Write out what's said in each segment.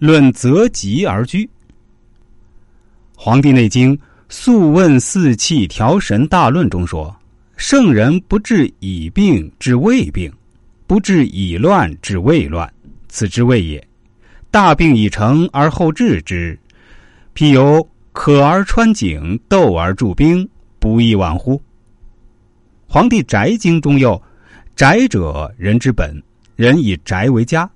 论择吉而居。《黄帝内经·素问四气调神大论》中说：“圣人不治已病治未病，不治已乱治未乱，此之谓也。大病已成而后治之，譬有渴而穿井，斗而铸兵，不亦晚乎？”《黄帝宅经》中有：“宅者，人之本，人以宅为家。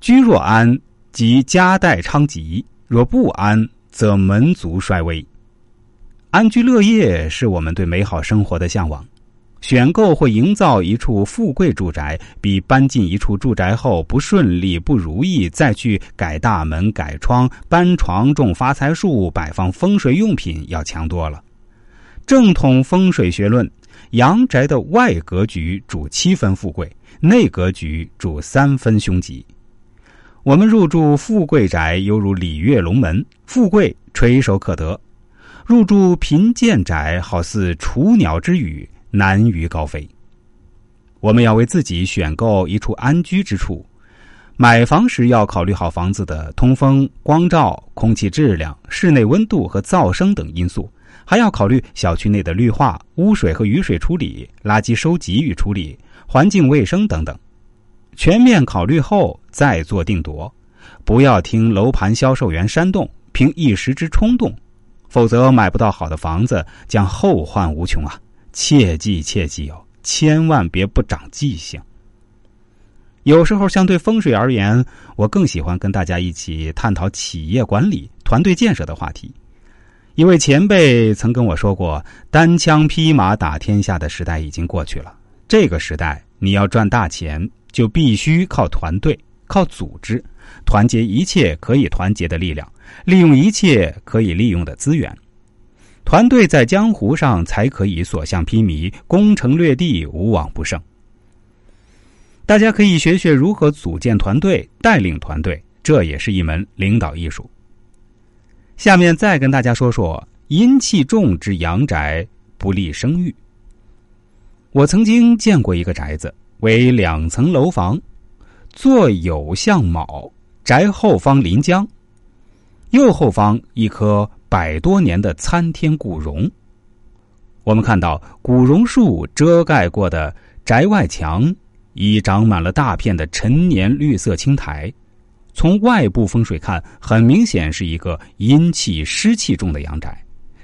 居若安。”即家代昌吉，若不安，则门族衰微。安居乐业是我们对美好生活的向往。选购或营造一处富贵住宅，比搬进一处住宅后不顺利、不如意，再去改大门、改窗、搬床、种发财树、摆放风水用品要强多了。正统风水学论，阳宅的外格局主七分富贵，内格局主三分凶吉。我们入住富贵宅，犹如礼乐龙门，富贵垂手可得；入住贫贱宅，好似雏鸟之羽，难于高飞。我们要为自己选购一处安居之处，买房时要考虑好房子的通风、光照、空气质量、室内温度和噪声等因素，还要考虑小区内的绿化、污水和雨水处理、垃圾收集与处理、环境卫生等等。全面考虑后再做定夺，不要听楼盘销售员煽动，凭一时之冲动，否则买不到好的房子，将后患无穷啊！切记切记哦，千万别不长记性。有时候，相对风水而言，我更喜欢跟大家一起探讨企业管理、团队建设的话题。一位前辈曾跟我说过：“单枪匹马打天下的时代已经过去了，这个时代你要赚大钱。”就必须靠团队、靠组织，团结一切可以团结的力量，利用一切可以利用的资源。团队在江湖上才可以所向披靡、攻城略地、无往不胜。大家可以学学如何组建团队、带领团队，这也是一门领导艺术。下面再跟大家说说阴气重之阳宅不利生育。我曾经见过一个宅子。为两层楼房，坐有向卯，宅后方临江，右后方一棵百多年的参天古榕。我们看到古榕树遮盖过的宅外墙，已长满了大片的陈年绿色青苔。从外部风水看，很明显是一个阴气湿气重的阳宅。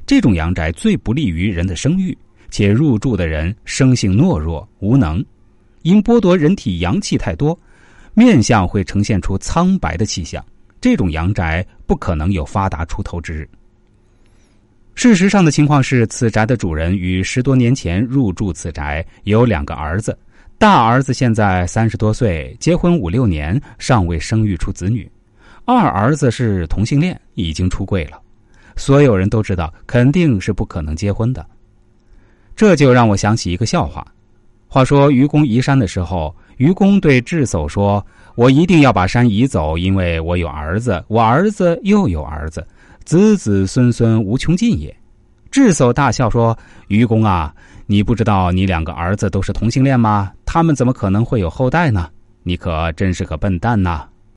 这种阳宅最不利于人的生育，且入住的人生性懦弱无能。因剥夺人体阳气太多，面相会呈现出苍白的气象。这种阳宅不可能有发达出头之日。事实上的情况是，此宅的主人于十多年前入住此宅，有两个儿子。大儿子现在三十多岁，结婚五六年，尚未生育出子女；二儿子是同性恋，已经出柜了。所有人都知道，肯定是不可能结婚的。这就让我想起一个笑话。话说愚公移山的时候，愚公对智叟说：“我一定要把山移走，因为我有儿子，我儿子又有儿子，子子孙孙无穷尽也。”智叟大笑说：“愚公啊，你不知道你两个儿子都是同性恋吗？他们怎么可能会有后代呢？你可真是个笨蛋呐！”